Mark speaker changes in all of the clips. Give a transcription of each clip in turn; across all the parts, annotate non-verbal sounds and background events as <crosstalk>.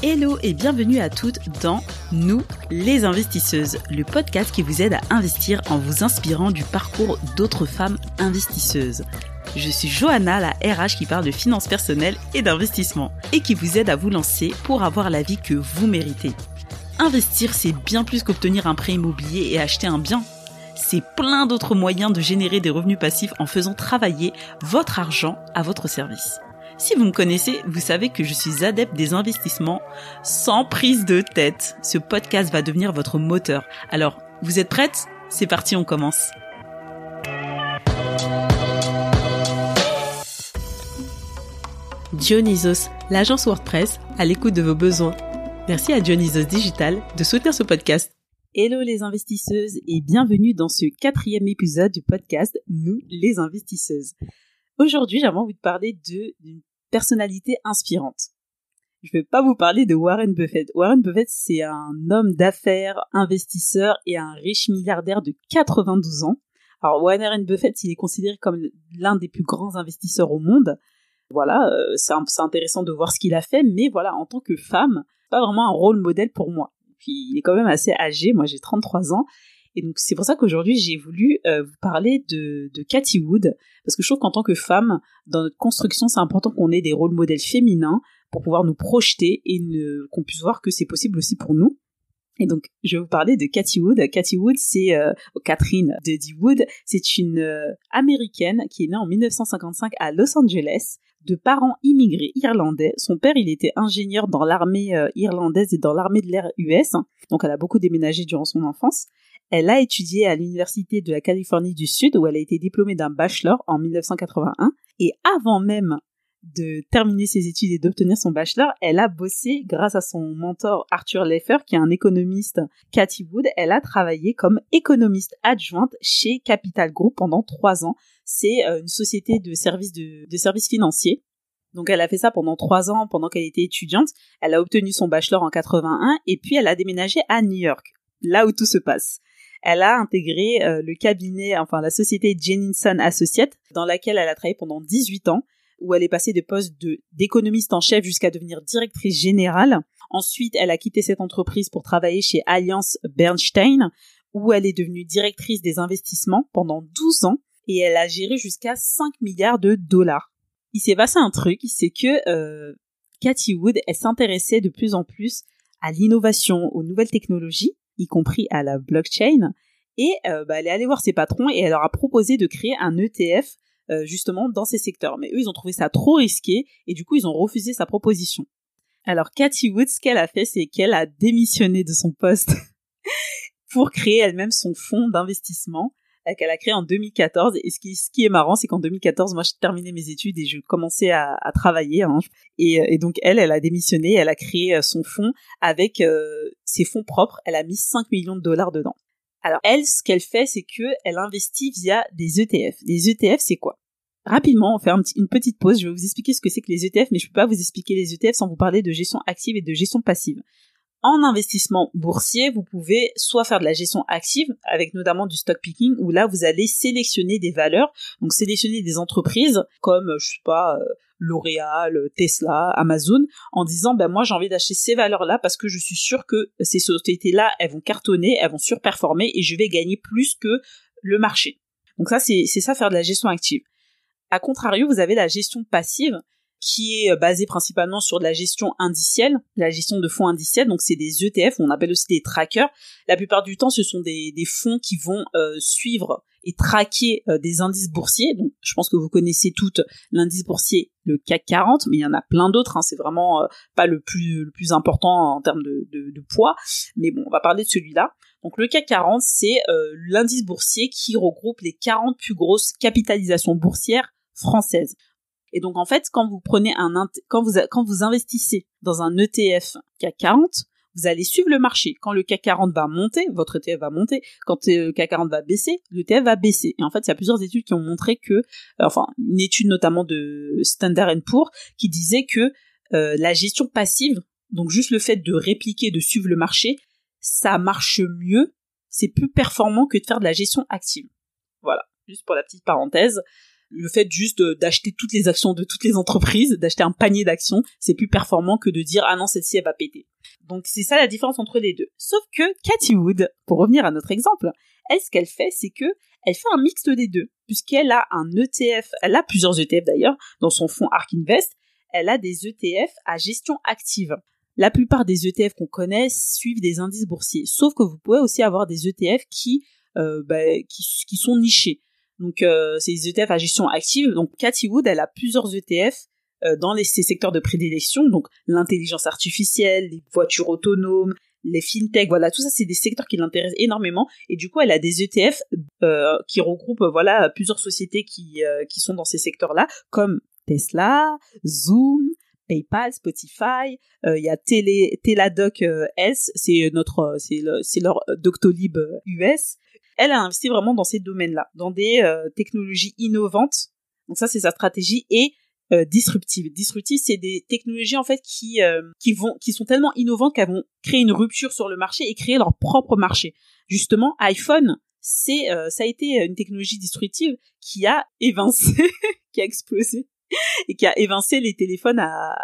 Speaker 1: Hello et bienvenue à toutes dans Nous, les investisseuses, le podcast qui vous aide à investir en vous inspirant du parcours d'autres femmes investisseuses. Je suis Johanna, la RH qui parle de finances personnelles et d'investissement et qui vous aide à vous lancer pour avoir la vie que vous méritez. Investir, c'est bien plus qu'obtenir un prêt immobilier et acheter un bien. C'est plein d'autres moyens de générer des revenus passifs en faisant travailler votre argent à votre service. Si vous me connaissez, vous savez que je suis adepte des investissements sans prise de tête. Ce podcast va devenir votre moteur. Alors, vous êtes prête? C'est parti, on commence. Dionysos, l'agence WordPress, à l'écoute de vos besoins. Merci à Dionysos Digital de soutenir ce podcast. Hello les investisseuses et bienvenue dans ce quatrième épisode du podcast Nous les investisseuses. Aujourd'hui, j'avais envie de parler d'une personnalité inspirante. Je ne vais pas vous parler de Warren Buffett. Warren Buffett, c'est un homme d'affaires, investisseur et un riche milliardaire de 92 ans. Alors Warren Buffett, il est considéré comme l'un des plus grands investisseurs au monde. Voilà, euh, c'est intéressant de voir ce qu'il a fait, mais voilà, en tant que femme, pas vraiment un rôle modèle pour moi. Puis il est quand même assez âgé, moi j'ai 33 ans, et donc c'est pour ça qu'aujourd'hui j'ai voulu euh, vous parler de, de Cathy Wood, parce que je trouve qu'en tant que femme, dans notre construction, c'est important qu'on ait des rôles modèles féminins pour pouvoir nous projeter et qu'on puisse voir que c'est possible aussi pour nous. Et donc, je vais vous parler de Cathy Wood. Cathy Wood, c'est euh, Catherine de Wood. C'est une euh, américaine qui est née en 1955 à Los Angeles de parents immigrés irlandais. Son père, il était ingénieur dans l'armée irlandaise et dans l'armée de l'air US. Donc, elle a beaucoup déménagé durant son enfance. Elle a étudié à l'Université de la Californie du Sud où elle a été diplômée d'un bachelor en 1981 et avant même de terminer ses études et d'obtenir son bachelor, elle a bossé grâce à son mentor Arthur Leffer, qui est un économiste Cathy Wood. Elle a travaillé comme économiste adjointe chez Capital Group pendant trois ans. C'est euh, une société de services de, services financiers. Donc elle a fait ça pendant trois ans pendant qu'elle était étudiante. Elle a obtenu son bachelor en 81 et puis elle a déménagé à New York, là où tout se passe elle a intégré euh, le cabinet, enfin la société Jenninson Associates, dans laquelle elle a travaillé pendant 18 ans, où elle est passée de poste d'économiste en chef jusqu'à devenir directrice générale. Ensuite, elle a quitté cette entreprise pour travailler chez Alliance Bernstein, où elle est devenue directrice des investissements pendant 12 ans, et elle a géré jusqu'à 5 milliards de dollars. Il s'est passé un truc, c'est que euh, Cathy Wood, elle s'intéressait de plus en plus à l'innovation, aux nouvelles technologies, y compris à la blockchain. Et euh, bah, elle est allée voir ses patrons et elle leur a proposé de créer un ETF euh, justement dans ces secteurs. Mais eux, ils ont trouvé ça trop risqué et du coup, ils ont refusé sa proposition. Alors Cathy Wood, ce qu'elle a fait, c'est qu'elle a démissionné de son poste <laughs> pour créer elle-même son fonds d'investissement qu'elle a créé en 2014. Et ce qui, est marrant, c'est qu'en 2014, moi, j'ai terminé mes études et je commençais à, travailler. Hein. Et, et, donc, elle, elle a démissionné, elle a créé euh, son fonds avec euh, ses fonds propres. Elle a mis 5 millions de dollars dedans. Alors, elle, ce qu'elle fait, c'est que elle investit via des ETF. Les ETF, c'est quoi? Rapidement, on fait une petite pause. Je vais vous expliquer ce que c'est que les ETF, mais je peux pas vous expliquer les ETF sans vous parler de gestion active et de gestion passive. En investissement boursier, vous pouvez soit faire de la gestion active, avec notamment du stock picking, où là vous allez sélectionner des valeurs, donc sélectionner des entreprises comme, je sais pas, euh, L'Oréal, Tesla, Amazon, en disant ben moi j'ai envie d'acheter ces valeurs-là parce que je suis sûr que ces sociétés-là elles vont cartonner, elles vont surperformer et je vais gagner plus que le marché. Donc ça c'est ça faire de la gestion active. A contrario, vous avez la gestion passive qui est euh, basé principalement sur de la gestion indicielle, la gestion de fonds indiciels. Donc c'est des ETF, on appelle aussi des trackers. La plupart du temps, ce sont des, fonds qui vont euh, suivre et traquer euh, des indices boursiers. Donc je pense que vous connaissez toutes l'indice boursier, le CAC 40, mais il y en a plein d'autres. Hein. C'est vraiment pas le plus le plus important en termes de, de, poids, mais bon, on va parler de celui-là. Donc le CAC 40, c'est l'indice boursier qui regroupe les 40 plus grosses capitalisations boursières françaises. Et donc en fait, quand vous prenez un quand vous quand vous investissez dans un ETF CAC 40, vous allez suivre le marché. Quand le CAC 40 va monter, votre ETF va monter. Quand le CAC 40 va baisser, le ETF va baisser. Et en fait, il y a plusieurs études qui ont montré que, enfin, une étude notamment de Standard Poor's qui disait que la gestion passive, donc juste le fait de répliquer, de suivre le marché, ça marche mieux, c'est plus performant que de faire de la gestion active. Voilà, juste pour la petite parenthèse. Le fait juste d'acheter toutes les actions de toutes les entreprises, <laughs> d'acheter un panier d'actions, c'est plus performant que de dire ah non celle-ci elle va péter. Donc c'est ça la différence entre les deux. Sauf que Cathy Wood, pour revenir à notre exemple, elle ce qu'elle fait c'est que elle fait un mixte des deux puisqu'elle a un ETF, elle a plusieurs ETF d'ailleurs dans son fonds Ark Invest, elle a des ETF à gestion active. La plupart des ETF qu'on connaît suivent des indices boursiers, sauf que vous pouvez aussi avoir des ETF qui, euh, bah, qui, sont nichés. Donc euh, c'est des ETF à gestion active. Donc Cathy Wood, elle a plusieurs ETF euh, dans les, ses secteurs de prédilection, donc l'intelligence artificielle, les voitures autonomes, les fintech, voilà, tout ça c'est des secteurs qui l'intéressent énormément. Et du coup elle a des ETF euh, qui regroupent voilà plusieurs sociétés qui qui sont dans ces secteurs-là comme Tesla, Zoom, PayPal, Spotify, euh, il y a Teladoc euh, S, c'est notre, euh, c'est c'est leur Doctolib US. Elle a investi vraiment dans ces domaines-là, dans des technologies innovantes. Donc ça, c'est sa stratégie et disruptive. Disruptive, c'est des technologies en fait qui qui vont qui sont tellement innovantes qu'elles vont créer une rupture sur le marché et créer leur propre marché. Justement, iPhone, c'est ça a été une technologie disruptive qui a évincé, <laughs> qui a explosé et qui a évincé les téléphones à,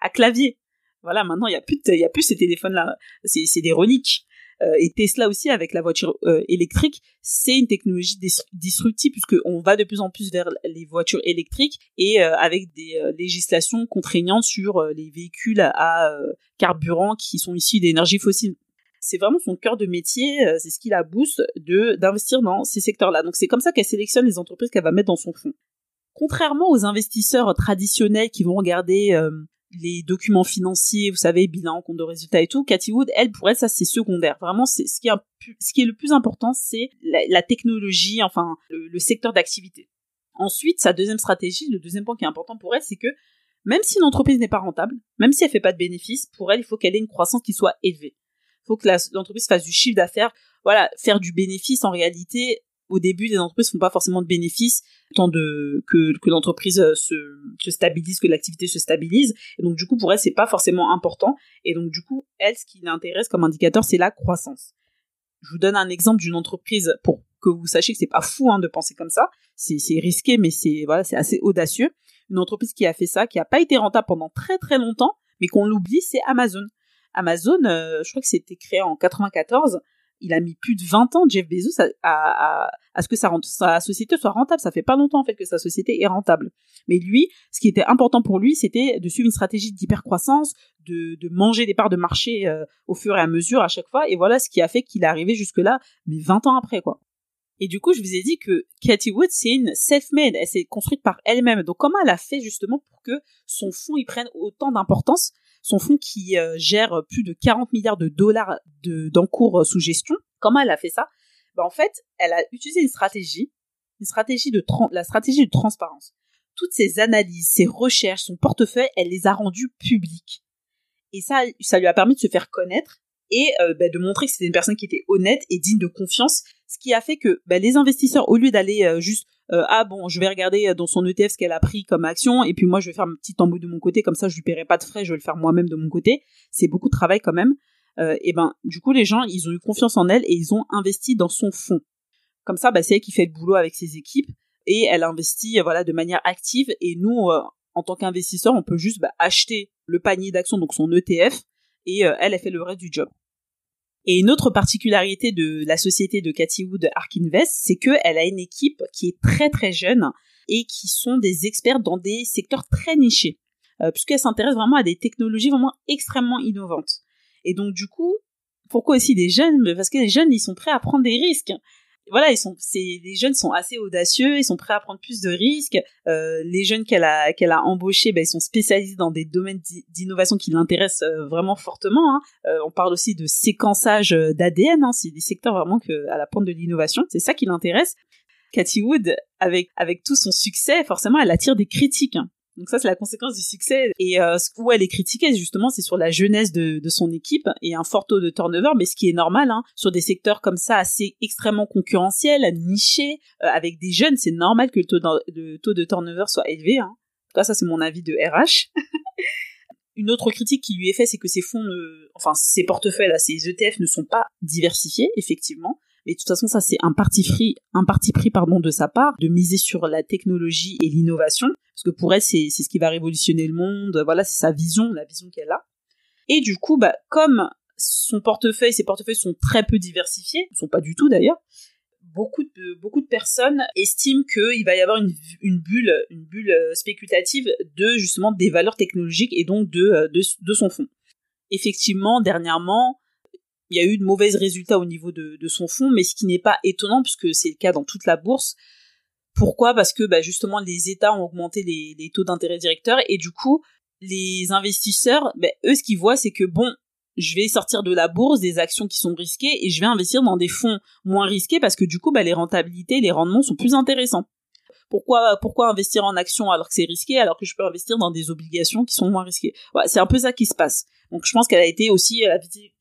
Speaker 1: à, clavier. Voilà, maintenant il y a plus il y a plus ces téléphones là, c'est c'est des reliques. Euh, et Tesla aussi avec la voiture euh, électrique, c'est une technologie disruptive puisque on va de plus en plus vers les voitures électriques et euh, avec des législations contraignantes sur les véhicules à, carburant qui sont issus d'énergie fossile. C'est vraiment son cœur de métier, c'est ce qui la booste de d'investir dans ces secteurs-là. Donc c'est comme ça qu'elle sélectionne les entreprises qu'elle va mettre dans son fonds. Contrairement aux investisseurs traditionnels qui vont regarder les documents financiers, vous savez, bilan, compte de résultats et tout, Cathy Wood, elle, pour elle, ça c'est secondaire. Vraiment, c'est ce qui est, ce qui est le plus important, c'est la, technologie, enfin le, secteur d'activité. Ensuite, sa deuxième stratégie, le deuxième point qui est important pour elle, c'est que même si une entreprise n'est pas rentable, même si elle fait pas de bénéfices, pour elle, il faut qu'elle ait une croissance qui soit élevée. Il faut que l'entreprise fasse du chiffre d'affaires. Voilà, faire du bénéfice, en réalité, au début, les entreprises font pas forcément de bénéfices, tant que, l'entreprise euh, se, se stabilise, que l'activité se stabilise. Et donc du coup, pour elle, c'est pas forcément important. Et donc du coup, elle, ce qui l'intéresse comme indicateur, c'est la croissance. Je vous donne un exemple d'une entreprise pour que vous sachiez que c'est pas fou hein, de penser comme ça. C'est, risqué, mais c'est c'est assez audacieux. Une entreprise qui a fait ça, qui a pas été rentable pendant très très longtemps, mais qu'on l'oublie, c'est Amazon. Amazon, euh, je crois que c'était créé en 94 il a mis plus de 20 ans, Jeff Bezos, à, à, à ce que sa, société soit rentable. Ça fait pas longtemps, en fait, que sa société est rentable. Mais lui, ce qui était important pour lui, c'était de suivre une stratégie d'hypercroissance, de, de manger des parts de marché euh, au fur et à mesure à chaque fois. Et voilà ce qui a fait qu'il est arrivé jusque-là, mais 20 ans après, quoi. Et du coup, je vous ai dit que Katie Wood, c'est une self-made. Elle s'est construite par elle-même. Donc, comment elle a fait justement pour que son fonds y prenne autant d'importance? Son fonds qui euh, gère plus de 40 milliards de dollars d'encours euh, sous gestion. Comment elle a fait ça? Ben, En fait, elle a utilisé une stratégie, une stratégie de la stratégie de transparence. Toutes ses analyses, ses recherches, son portefeuille, elle les a rendues publiques. Et ça, ça lui a permis de se faire connaître et euh, ben, de montrer que c'était une personne qui était honnête et digne de confiance, ce qui a fait que ben, les investisseurs, au lieu d'aller juste euh, ah bon, je vais regarder dans son ETF ce qu'elle a pris comme action, et puis moi je vais faire un petit tambour de mon côté, comme ça je lui paierai pas de frais, je vais le faire moi-même de mon côté. C'est beaucoup de travail quand même. Euh, et ben du coup les gens ils ont eu confiance en elle et ils ont investi dans son fonds. Comme ça, bah, c'est elle qui fait le boulot avec ses équipes et elle investit voilà de manière active. Et nous, euh, en tant qu'investisseurs, on peut juste bah, acheter le panier d'actions, donc son ETF, et elle, elle fait le reste du job. Et une autre particularité de la société de Cathy Wood Ark Invest, c'est qu'elle a une équipe qui est très très jeune et qui sont des experts dans des secteurs très nichés, euh, puisqu'elle s'intéresse vraiment à des technologies vraiment extrêmement innovantes. Et donc du coup, pourquoi aussi des jeunes? Parce que les jeunes, ils sont prêts à prendre des risques voilà, ils sont, c'est, les jeunes sont assez audacieux, ils sont prêts à prendre plus de risques. Euh, les jeunes qu'elle a, qu'elle a embauchés, ben, ils sont spécialisés dans des domaines d'innovation qui l'intéressent euh, vraiment fortement. Hein. Euh, on parle aussi de séquençage d'ADN, hein. c'est des secteurs vraiment que, à la pointe de l'innovation. C'est ça qui l'intéresse. Cathy Wood, avec, avec tout son succès, forcément, elle attire des critiques. Hein. Donc ça, c'est la conséquence du succès. Et euh, où elle est critiquée, justement, c'est sur la jeunesse de, son équipe et un fort taux de turnover, mais ce qui est normal, hein, sur des secteurs comme ça, assez extrêmement concurrentiels, nichés, euh, avec des jeunes, c'est normal que le taux, de, taux de turnover soit élevé. Hein. En tout ça, c'est mon avis de RH. <laughs> Une autre critique qui lui est faite, c'est que ces fonds, enfin, ces portefeuilles, là, ces ETF ne sont pas diversifiés, effectivement. Mais de toute façon, ça c'est un parti pris, un parti pris pardon de sa part de miser sur la technologie et l'innovation, parce que pour elle c'est c'est ce qui va révolutionner le monde. Voilà, c'est sa vision, la vision qu'elle a. Et du coup, bah comme son portefeuille, ses portefeuilles sont très peu diversifiés, ne sont pas du tout d'ailleurs. Beaucoup de, beaucoup de personnes estiment qu'il va y avoir une, une, bulle, une bulle euh, spéculative de justement des valeurs technologiques et donc de, euh, de, de son fonds. Effectivement, dernièrement, il y a eu de mauvais résultats au niveau de, son fonds, mais ce qui n'est pas étonnant puisque c'est le cas dans toute la bourse. Pourquoi? Parce que bah, justement les États ont augmenté les, taux d'intérêt directeurs et du coup les investisseurs, bah, eux ce qu'ils voient c'est que bon, je vais sortir de la bourse des actions qui sont risquées et je vais investir dans des fonds moins risqués parce que du coup bah, les rentabilités, les rendements sont plus intéressants. Pourquoi, pourquoi investir en actions alors que c'est risqué, alors que je peux investir dans des obligations qui sont moins risquées C'est un peu ça qui se passe. Donc je pense qu'elle a été aussi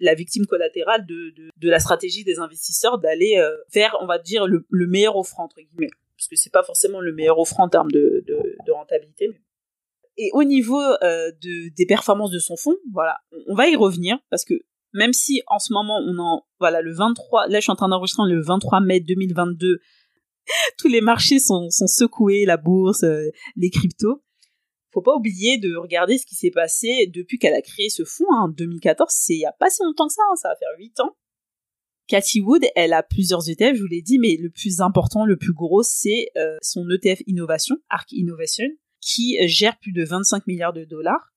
Speaker 1: la, victime collatérale de, de, la stratégie des investisseurs d'aller euh, vers, on va dire, le, meilleur offrant, entre guillemets. Parce que c'est pas forcément le meilleur offrant en termes de, de, rentabilité. Et au niveau euh, de, des performances de son fonds, voilà, on va y revenir parce que même si en ce moment on en voilà le 23 là je suis en train d'enregistrer le 23 mai 2022 <laughs> tous les marchés sont, sont secoués, la bourse, euh, les cryptos. Faut pas oublier de regarder ce qui s'est passé depuis qu'elle a créé ce fonds hein, en 2014. C'est il y a pas si longtemps que ça, hein, ça va faire 8 ans. Cathy Wood, elle a plusieurs ETF, je vous l'ai dit, mais le plus important, le plus gros, c'est euh, son ETF Innovation, ARC Innovation, qui gère plus de 25 milliards de dollars.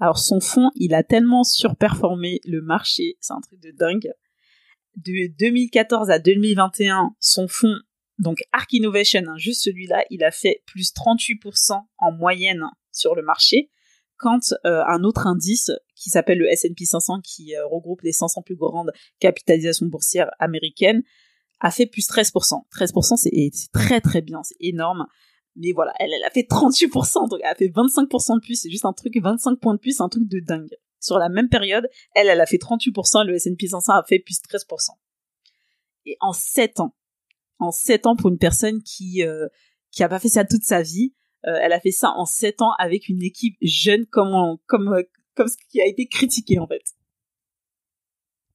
Speaker 1: Alors son fonds, il a tellement surperformé le marché, c'est un truc de dingue. De 2014 à 2021, son fonds donc Arc Innovation, hein, juste celui-là, il a fait plus 38% en moyenne sur le marché, quand euh, un autre indice qui s'appelle le S&P 500, qui euh, regroupe les 500 plus grandes capitalisations boursières américaines, a fait plus 13%. 13% c'est très très bien, c'est énorme. Mais voilà, elle, elle a fait 38%, donc elle a fait 25% de plus, c'est juste un truc, 25 points de plus, un truc de dingue. Sur la même période, elle, elle a fait 38%, le S&P 500 a fait plus 13%. Et en 7 ans, en sept ans pour une personne qui euh, qui a pas fait ça toute sa vie. Euh, elle a fait ça en sept ans avec une équipe jeune comme comme euh, comme ce qui a été critiqué en fait.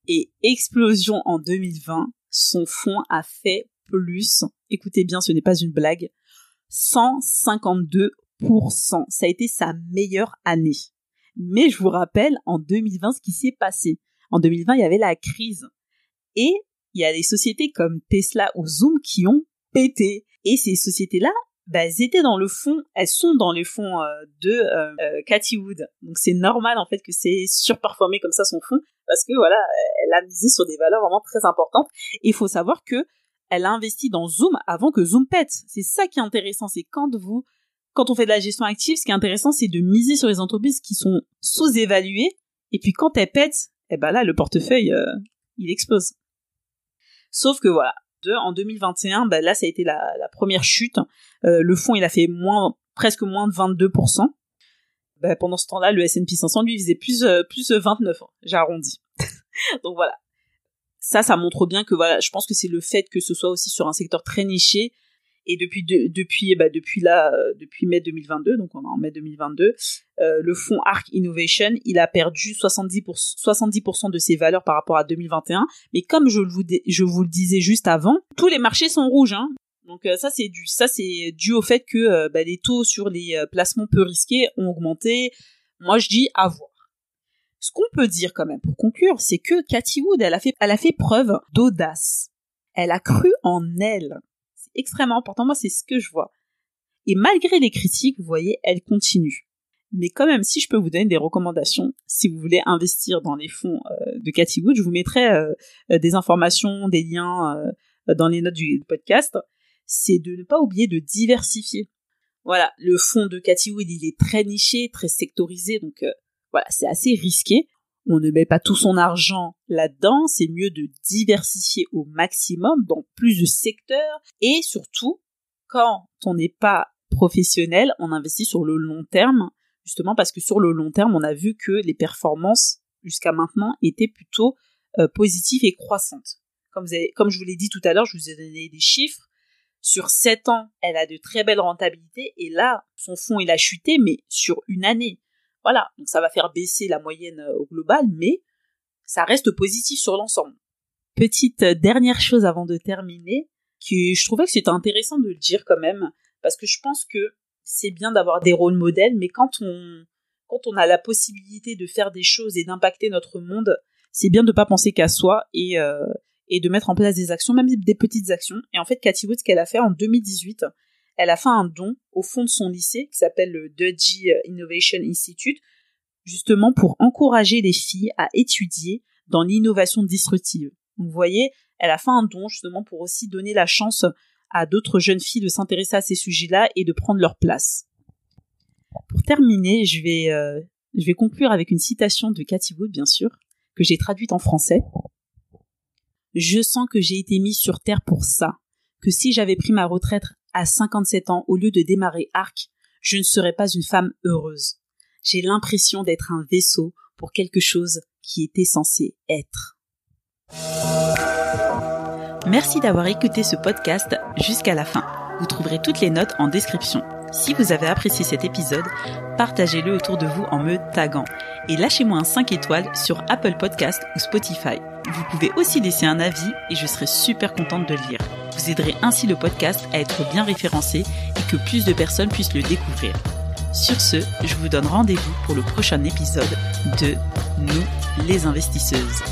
Speaker 1: Et explosion en 2020, son fonds a fait plus. Écoutez bien, ce n'est pas une blague. 152%. Ça a été sa meilleure année. Mais je vous rappelle en 2020 ce qui s'est passé. En 2020, il y avait la crise. Et il y a des sociétés comme Tesla ou Zoom qui ont pété. Et ces sociétés-là, bah, elles étaient dans le fond, elles sont dans les fonds euh, de euh, euh, Cathy Wood. Donc c'est normal en fait que c'est surperformé comme ça son fonds parce que voilà, elle a misé sur des valeurs vraiment très importantes. Et il faut savoir que elle a investi dans Zoom avant que Zoom pète. C'est ça qui est intéressant, c'est quand vous quand on fait de la gestion active, ce qui est intéressant, c'est de miser sur les entreprises qui sont sous-évaluées. Et puis quand elles pètent, eh ben là, le portefeuille, il explose. Sauf que voilà, en 2021, bah là ça a été la, première chute. Euh, le fonds il a fait moins, presque moins de 22%. Bah, pendant ce temps-là, le S&P 500 lui faisait plus euh, plus 29. Hein, j'ai arrondi. <laughs> Donc voilà. Ça, ça montre bien que voilà, je pense que c'est le fait que ce soit aussi sur un secteur très niché et depuis depuis bah, depuis là euh, depuis mai 2022 donc on est en mai 2022 euh, le fonds Arc Innovation il a perdu 70 70% de ses valeurs par rapport à 2021 mais comme je vous je vous le disais juste avant tous les marchés sont rouges hein. donc euh, ça c'est dû dû au fait que bah, les taux sur les placements peu risqués ont augmenté moi je dis à voir ce qu'on peut dire quand même pour conclure, c'est que Cathy Wood, elle a fait, elle a fait preuve d'audace. Elle a cru en elle extrêmement important. Moi, c'est ce que je vois. Et malgré les critiques, vous voyez, elle continue. Mais quand même, si je peux vous donner des recommandations, si vous voulez investir dans les fonds euh, de Cathy Wood, je vous mettrai euh, euh, des informations, des liens dans les notes du podcast. C'est de ne pas oublier de diversifier. Voilà, le fonds de Cathy Wood, il est très niché, très sectorisé, donc voilà, c'est assez risqué on ne met pas tout son argent là-dedans, c'est mieux de diversifier au maximum dans plus de secteurs et surtout quand on n'est pas professionnel, on investit sur le long terme, justement parce que sur le long terme, on a vu que les performances jusqu'à maintenant étaient plutôt euh, positives et croissantes. Comme, comme je vous l'ai dit tout à l'heure, je vous ai donné des chiffres. Sur 7 ans, elle a de très belles rentabilités et là, son fonds il a chuté, mais sur une année. Voilà, donc ça va faire baisser la moyenne euh, au global, mais ça reste positif sur l'ensemble. Petite euh, dernière chose avant de terminer, que je trouvais que c'était intéressant de le dire quand même, parce que je pense que c'est bien d'avoir des rôles modèles, mais quand on, quand on a la possibilité de faire des choses et d'impacter notre monde, c'est bien de ne pas penser qu'à soi et, euh, et de mettre en place des actions, même des petites actions. Et en fait, Cathy Wood, ce qu'elle a fait en 2018, elle a fait un don au fond de son lycée qui s'appelle le Dudgy Innovation Institute, justement pour encourager les filles à étudier dans l'innovation disruptive. Vous voyez, elle a fait un don justement pour aussi donner la chance à d'autres jeunes filles de s'intéresser à ces sujets-là et de prendre leur place. Pour terminer, je vais, euh, je vais conclure avec une citation de Cathy Wood, bien sûr, que j'ai traduite en français. Je sens que j'ai été mise sur Terre pour ça, que si j'avais pris ma retraite à 57 ans au lieu de démarrer Arc, je ne serais pas une femme heureuse. J'ai l'impression d'être un vaisseau pour quelque chose qui était censé être. Merci d'avoir écouté ce podcast jusqu'à la fin. Vous trouverez toutes les notes en description. Si vous avez apprécié cet épisode, partagez-le autour de vous en me taguant et lâchez-moi un 5 étoiles sur Apple Podcast ou Spotify. Vous pouvez aussi laisser un avis et je serai super contente de le lire. Vous aiderez ainsi le podcast à être bien référencé et que plus de personnes puissent le découvrir. Sur ce, je vous donne rendez-vous pour le prochain épisode de Nous les investisseuses.